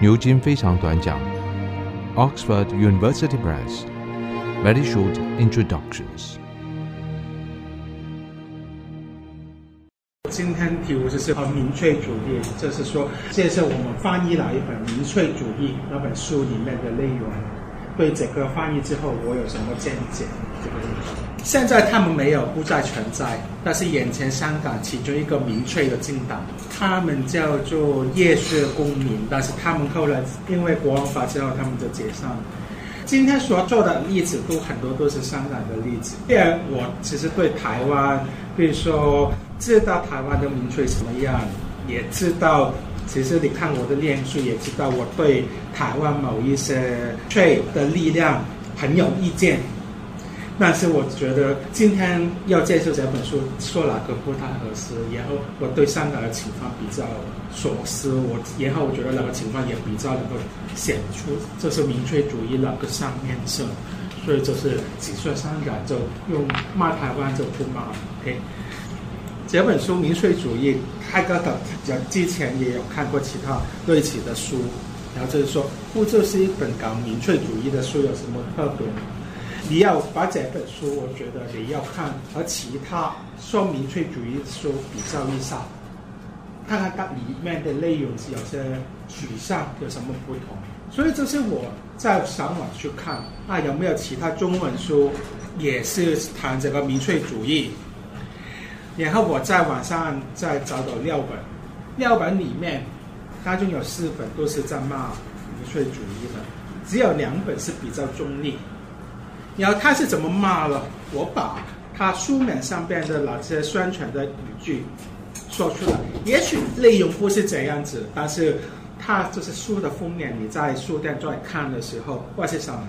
牛津非常短讲，Oxford University Press Very Short Introductions。今天题目就是和民粹主义，就是说，这是我们翻译了一本《民粹主义》那本书里面的内容。对整个翻译之后，我有什么见解？这个问题。现在他们没有不再存在，但是眼前香港其中一个民粹的政党，他们叫做热血公民，但是他们后来因为国安法之后，他们就解散了。今天所做的例子都很多都是香港的例子。因为我其实对台湾，比如说知道台湾的民粹什么样，也知道。其实你看我的脸书也知道，我对台湾某一些 trade 的力量很有意见。但是我觉得今天要介绍这本书，说哪个不太合适。然后我对香港的情况比较所思，我然后我觉得那个情况也比较能够显出这是民粹主义那个上面色。所以就是只说香港就用骂台湾就不骂，OK。这本书《民粹主义》，开个头，就之前也有看过其他类似的书，然后就是说，不就是一本讲民粹主义的书，有什么特别？你要把这本书，我觉得你要看和其他说民粹主义书比较一下，看看它里面的内容是有些取向有什么不同。所以这是我在上网去看，啊，有没有其他中文书也是谈这个民粹主义？然后我在网上再找到料本，料本里面，当中有四本都是在骂民粹主义的，只有两本是比较中立。然后他是怎么骂了？我把他书面上边的那些宣传的语句说出来，也许内容不是这样子，但是他就是书的封面，你在书店在看的时候，或是什么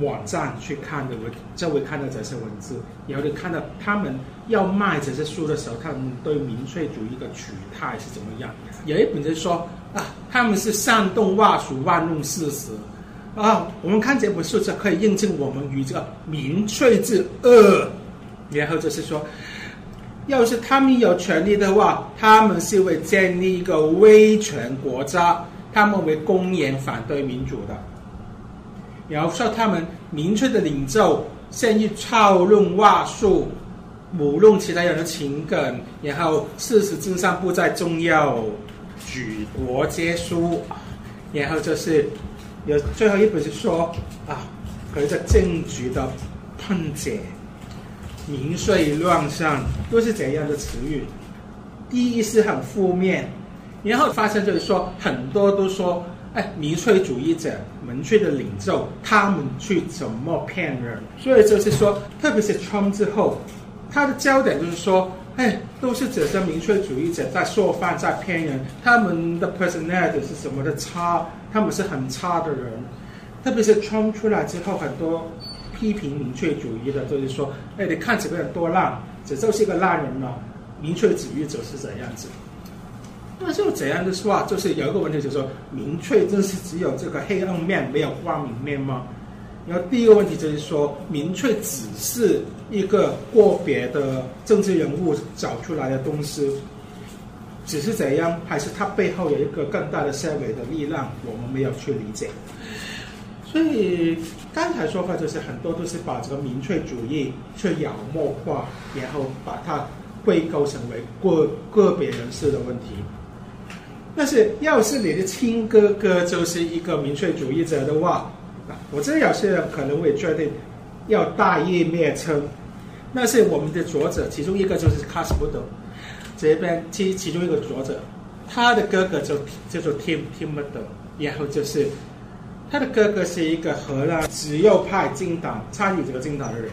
网站去看的，我就会看到这些文字，然后就看到他们要卖这些书的时候，他们对民粹主义的取态是怎么样。有一本就说啊，他们是煽动话术，玩弄事实啊。我们看这本书就可以印证我们与这个民粹之恶。然后就是说，要是他们有权利的话，他们是会建立一个威权国家，他们会公然反对民主的。然后说他们民粹的领袖善于操弄话术，舞弄其他人的情感，然后事实真相不再重要，举国皆输。然后就是有最后一本是说啊，和这政局的喷解，民粹乱象都是怎样的词语。第一是很负面，然后发生就是说很多都说。哎，民粹主义者、民粹的领袖，他们去怎么骗人？所以就是说，特别是 Trump 之后，他的焦点就是说，哎，都是这些民粹主义者在说谎、在骗人，他们的 personality 是什么的差，他们是很差的人。特别是 Trump 出来之后，很多批评民粹主义的，就是说，哎，你看这个人多烂，这就是一个烂人了。民粹主义者是怎样子。那就怎样的话，就是有一个问题，就是说，民粹真是只有这个黑暗面，没有光明面吗？然后第一个问题就是说，民粹只是一个个别的政治人物找出来的东西，只是怎样，还是它背后有一个更大的社会的力量，我们没有去理解。所以刚才说法就是很多都是把这个民粹主义去妖魔化，然后把它归咎成为个个别人士的问题。但是，要是你的亲哥哥就是一个民粹主义者的话，我知道有些人可能会决定要大义灭亲。那是我们的作者，其中一个就是卡斯普多，这边其其中一个作者，他的哥哥就叫做 Tim Tim 德然后就是他的哥哥是一个荷兰自由派政党参与这个政党的人，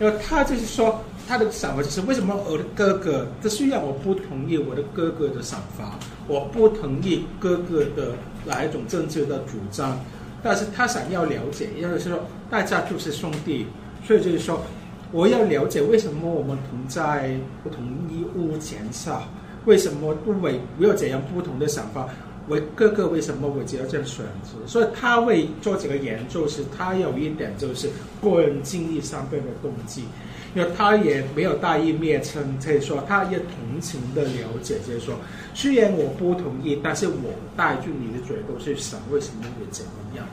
然后他就是说。他的想法就是为什么我的哥哥，这虽然我不同意我的哥哥的想法，我不同意哥哥的哪一种政治的主张，但是他想要了解，也就是说大家就是兄弟，所以就是说我要了解为什么我们同在不同一屋檐下，为什么都会没有这样不同的想法，我哥哥为什么我只要这样选择？所以他会做这个研究时，他有一点就是个人经历上边的动机。因为他也没有大义灭亲，所以说他也同情的了解，就是说，虽然我不同意，但是我带住你的嘴都是想，为什么会怎么样？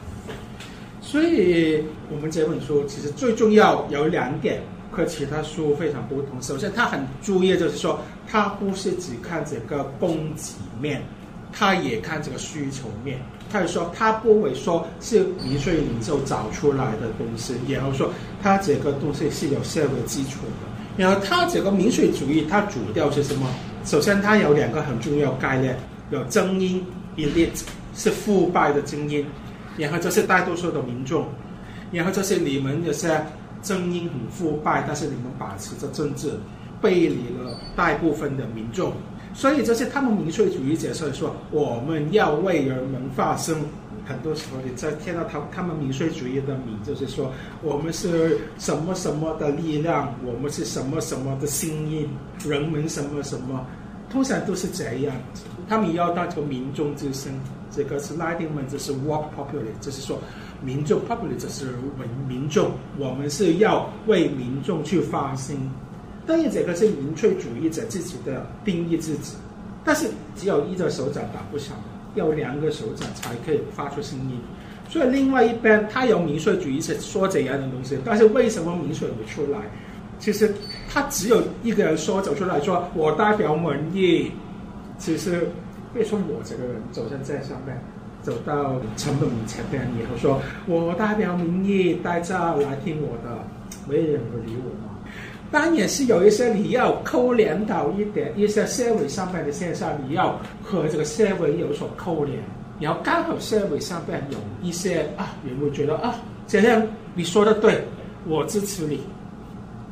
所以，我们这本书其实最重要有两点，和其他书非常不同。首先，他很注意，就是说，他不是只看这个供给面，他也看这个需求面。他就说，他不会说是民粹领袖找出来的东西，然后说他这个东西是有社会基础的。然后他这个民粹主义，它主调是什么？首先，它有两个很重要概念，有精英 （elite） 是腐败的精英。然后就是大多数的民众，然后就是你们有些精英很腐败，但是你们把持着政治，背离了大部分的民众，所以这是他们民粹主义者，所以说我们要为人民发声。很多时候你在听到他他们民粹主义的名，就是说我们是什么什么的力量，我们是什么什么的声音，人民什么什么，通常都是这样。他们要当成民众之声。这个是拉丁文，这是 work populi，就是说民众 populi，就是为民众，我们是要为民众去发声。当然，这个是民粹主义者自己的定义自己，但是只有一只手掌打不响，要两个手掌才可以发出声音。所以另外一边，他有民粹主义者说这样的东西，但是为什么民粹不出来？其实他只有一个人说走出来说，我代表民意，其实。比如说我这个人走在这上面，走到陈本明前边以后说，我代表民意，大家来听我的，没人会理我嘛。当然是有一些你要扣连到一点，一些社会上面的现象，你要和这个社会有所扣连，然后刚好社会上面有一些啊人会觉得啊，这样你说的对，我支持你，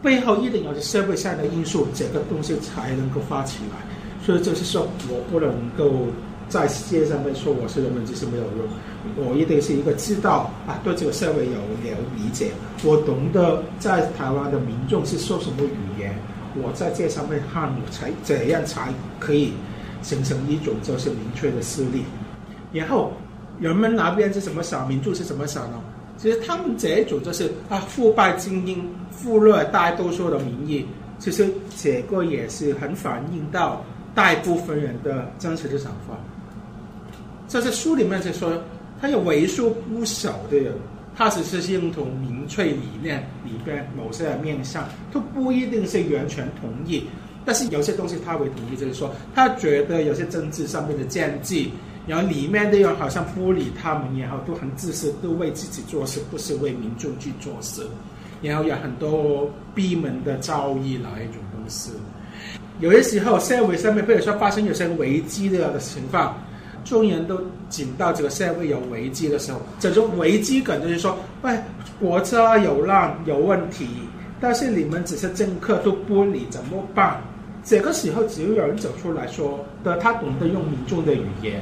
背后一定有社会上的因素，这个东西才能够发起来。所以就是说，我不能够在街上面说我是人民，这是没有用。我一定是一个知道啊，对这个社会有了理解，我懂得在台湾的民众是说什么语言，我在这上面看，我才怎样才可以形成一种就是明确的势力。然后人们那边是怎么想，民众是怎么想呢？其实他们这一种就是啊，腐败精英忽略大多数的民意，其实这个也是很反映到。大部分人的真实的想法，这是书里面就说，他有为数不少的人，他只是认同民粹理念里边某些面向，都不一定是完全同意，但是有些东西他会同意，就是说他觉得有些政治上面的政绩，然后里面的人好像不理他们，然后都很自私，都为自己做事，不是为民众去做事，然后有很多闭门的交易那一种东西。有些时候，社会上面，比如说发生有些危机的情况，众人都警到这个社会有危机的时候，这种危机感就是说，喂，国家有难有问题，但是你们只是政客都不理，怎么办？这个时候，只要有人走出来说，的他懂得用民众的语言，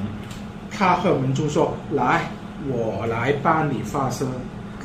他和民众说，来，我来帮你发声，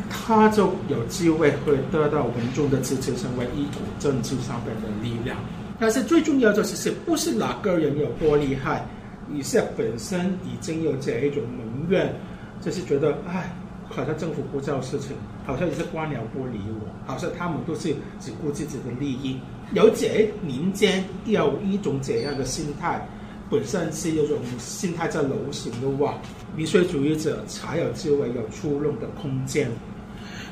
他就有机会会得到民众的支持，成为一股政治上面的力量。但是最重要就是，是不是哪个人有多厉害，而是本身已经有这一种民怨，就是觉得，哎，好像政府不知道事情，好像也是官僚不理我，好像他们都是只顾自己的利益。有这民间有一种这样的心态，本身是一种心态在流行的话，民粹主义者才有机会有出路的空间。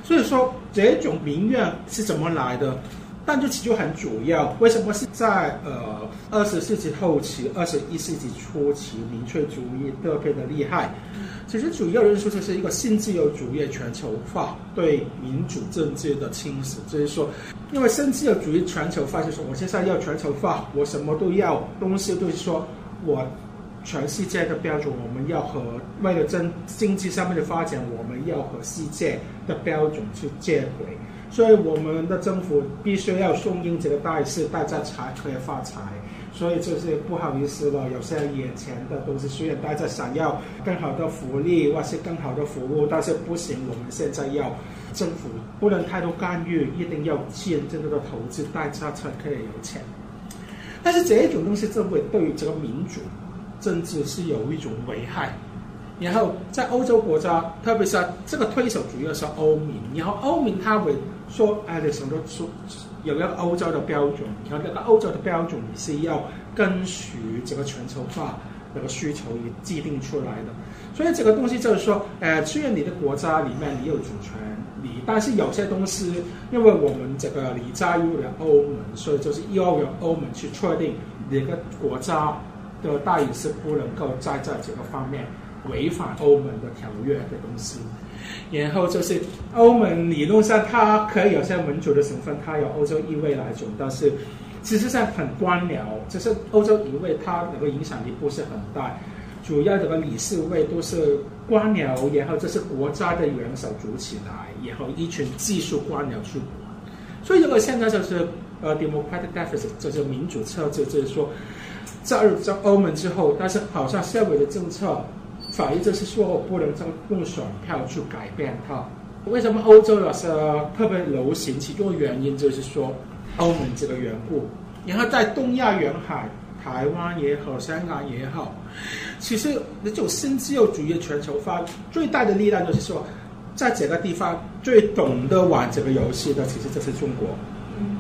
所以说，这种民怨是怎么来的？但这其中很主要，为什么是在呃二十世纪后期、二十一世纪初期，民粹主义特别的厉害？其实主要因素就是一个新自由主义全球化对民主政治的侵蚀。就是说，因为新自由主义全球化，就是我现在要全球化，我什么都要，东西都是说我全世界的标准，我们要和为了经经济上面的发展，我们要和世界的标准去接轨。所以我们的政府必须要顺应这个大势，大家才可以发财。所以就是不好意思了，有些眼前的东西，虽然大家想要更好的福利或是更好的服务，但是不行。我们现在要政府不能太多干预，一定要坚真正的投资，大家才可以有钱。但是这种东西，就会对于这个民主政治是有一种危害。然后在欧洲国家，特别是这个推手主要是欧盟，然后欧盟他会。说，哎，你什么说，有一个欧洲的标准，然后这个欧洲的标准是要跟随这个全球化这个需求也制定出来的。所以这个东西就是说，呃，虽然你的国家里面你有主权，你但是有些东西，因为我们这个你加入了欧盟，所以就是要由欧盟去确定你个国家的待遇是不能够再在这个方面违反欧盟的条约的东西。然后就是欧盟理论上它可以有些民主的成分，它有欧洲议会来种，但是事实上很官僚，就是欧洲议会它那个影响力不是很大。主要这个理事会都是官僚，然后这是国家的元首组起来，然后一群技术官僚去管。所以这个现在就是呃，democratic deficit，就是民主赤字，就是说在在欧盟之后，但是好像社会的政策反而就是说我不能用选票去改变它。为什么欧洲有时特别流行？其中原因就是说欧盟这个缘故。然后在东亚沿海。台湾也好，香港也好，其实那种新自由主义全球化最大的力量就是说，在这个地方最懂得玩这个游戏的，其实就是中国。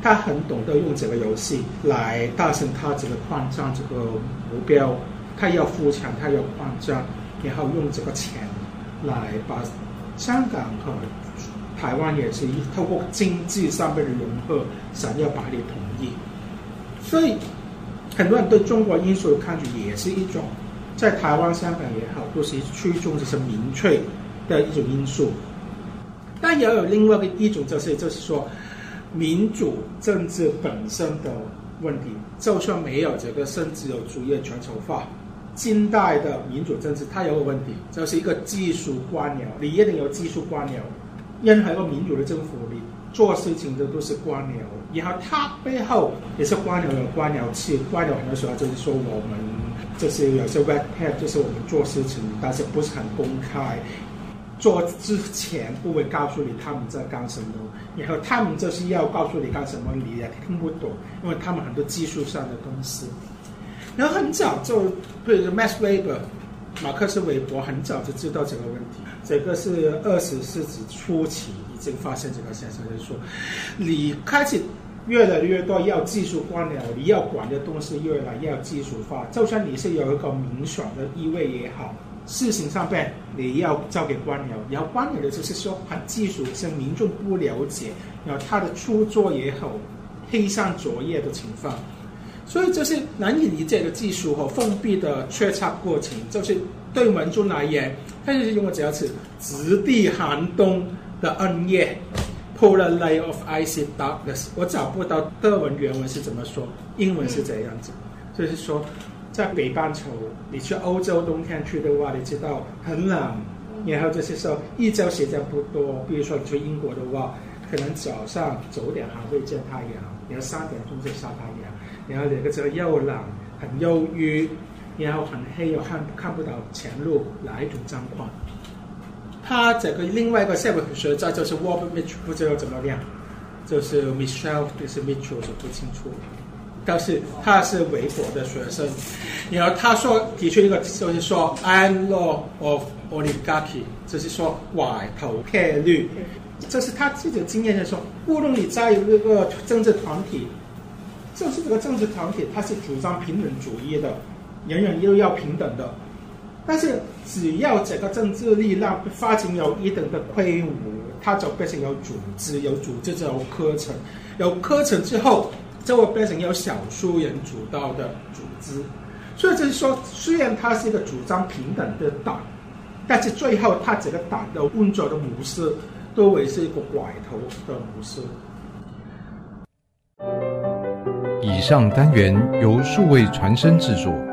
他很懂得用这个游戏来达成他这个扩张这个目标。他要富强，他要扩张，然后用这个钱来把香港和台湾也是透过经济上面的融合，想要把你统一。所以。很多人对中国因素的抗拒也是一种，在台湾、香港也好，都是趋重这些民粹的一种因素。但也有另外一一种，就是就是说，民主政治本身的问题。就算没有这个甚至有主义全球化，近代的民主政治它有个问题，就是一个技术官僚，你一定有技术官僚。任何一个民主的政府，你做事情的都是官僚。然后他背后也是官僚的官僚气，官僚很多时候就是说我们就是有些 red tape，就是我们做事情，但是不是很公开，做之前不会告诉你他们在干什么，然后他们就是要告诉你干什么，你也听不懂，因为他们很多技术上的东西。然后很早就，比如 Max Weber，马克思韦伯很早就知道这个问题，这个是二十世纪初期。已经发现这个现象，就是说，你开始越来越多要技术官僚，你要管的东西越来越要技术化。就算你是有一个民选的议会也好，事情上边你要交给官僚，然后官僚的就是说很技术像，民众不了解，然后他的出错也好，黑箱作业的情况，所以这是难以理解的技术和封闭的决策过程，就是对民众而言，他就是用个这样子，极地寒冬。The onion, polar layer of icy darkness。我找不到德文原文是怎么说，英文是这样子，就是说，在北半球，你去欧洲冬天去的话，你知道很冷，然后就是说一周时间不多。比如说你去英国的话，可能早上九点还会见太阳，然后三点钟就下太阳，然后那个时候又冷，很忧郁，然后很黑，又看看不到前路，哪一种状况？他这个另外一个社会学家就是 Robert Mitchell，不知道怎么样，就是 Michelle，就是 Mitchell 就不清楚。但是他是韦伯的学生，然后他说提出一个就是说 Iron Law of Oligarchy，就是说拐头贴绿，这是他自己的经验，就说，无论你在一个政治团体，就是这个政治团体，它是主张平等主义的，人人都要平等的。但是只要这个政治力量发展有一定的规模，它就变成有组织，有组织就有课程，有课程之后就会变成有少数人主导的组织。所以就是说，虽然它是一个主张平等的党，但是最后它这个党的运作的模式都会是一个拐头的模式。以上单元由数位传声制作。